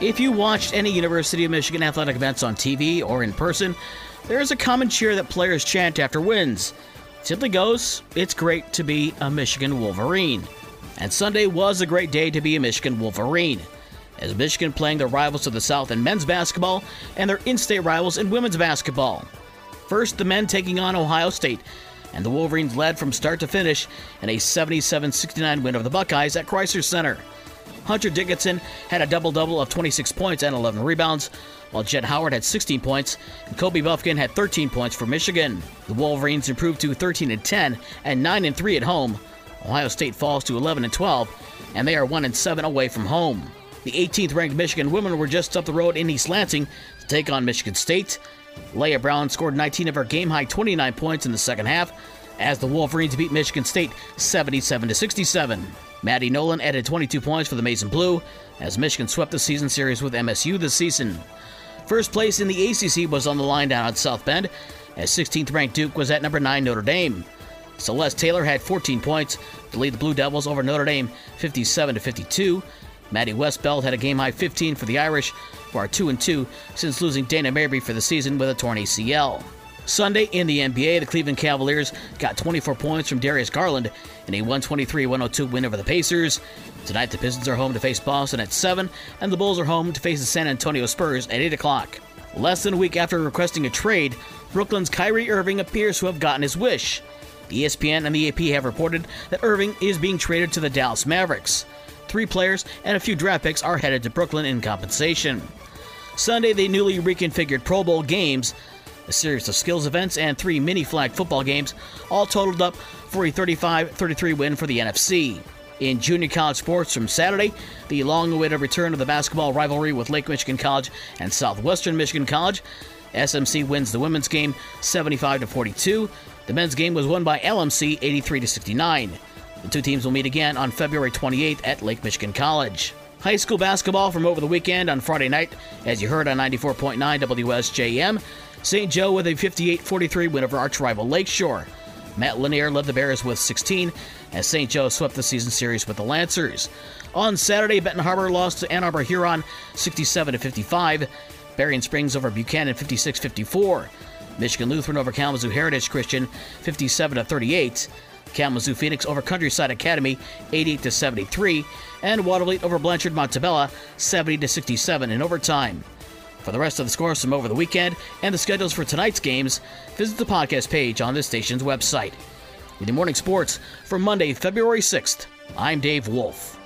If you watched any University of Michigan athletic events on TV or in person, there is a common cheer that players chant after wins. It simply goes, it's great to be a Michigan Wolverine. And Sunday was a great day to be a Michigan Wolverine. As Michigan playing their rivals of the South in men's basketball and their in state rivals in women's basketball. First, the men taking on Ohio State, and the Wolverines led from start to finish in a 77 69 win over the Buckeyes at Crisler Center. Hunter Dickinson had a double double of 26 points and 11 rebounds, while Jett Howard had 16 points and Kobe Bufkin had 13 points for Michigan. The Wolverines improved to 13 and 10 and 9 and 3 at home. Ohio State falls to 11 and 12, and they are 1 and 7 away from home. The 18th ranked Michigan women were just up the road in East Lansing to take on Michigan State. Leigha Brown scored 19 of her game high 29 points in the second half as the Wolverines beat Michigan State 77 67. Maddie Nolan added 22 points for the Maize and Blue as Michigan swept the season series with MSU this season. First place in the ACC was on the line down at South Bend, as 16th ranked Duke was at number 9 Notre Dame. Celeste Taylor had 14 points to lead the Blue Devils over Notre Dame 57 52. Maddy Westbeld had a game high 15 for the Irish, who are 2 2 since losing Dara Mabrey for the season with a torn ACL. Sunday in the NBA, the Cleveland Cavaliers got 24 points from Darius Garland in a 123 102 win over the Pacers. Tonight, the Pistons are home to face Boston at 7, and the Bulls are home to face the San Antonio Spurs at 8 o'clock. Less than a week after requesting a trade, Brooklyn's Kyrie Irving appears to have gotten his wish. ESPN and the AP have reported that Irving is being traded to the Dallas Mavericks. Three players and a few draft picks are headed to Brooklyn in compensation. Sunday, the newly reconfigured Pro Bowl games, a series of skills events, and three mini flag football games all totaled up for a 35 33 win for the NFC. In junior college sports from Saturday, the long awaited return of the basketball rivalry with Lake Michigan College and Southwestern Michigan College. SMC wins the women's game 75 42. The men's game was won by LMC 83 69. The two teams will meet again on February 28th at Lake Michigan College. High school basketball from over the weekend on Friday night, as you heard on 94.9 WSJM. St. Joe with a 58 43 win over arch rival Lakeshore. Matt Lanier led the Bears with 16 as St. Joe swept the season series with the Lancers. On Saturday, Benton Harbor lost to Ann Arbor Huron 67 55. Berrien Springs over Buchanan 56 54. Michigan Lutheran over Kalamazoo Heritage Christian 57 38. Kalamazoo Phoenix over Countryside Academy 88 73, and Watervliet over Blanchard Montabella 70 67 in overtime. For the rest of the scores from over the weekend and the schedules for tonight's games, visit the podcast page on this station's website. With the morning sports for Monday, February 6th, I'm Dave Wolf.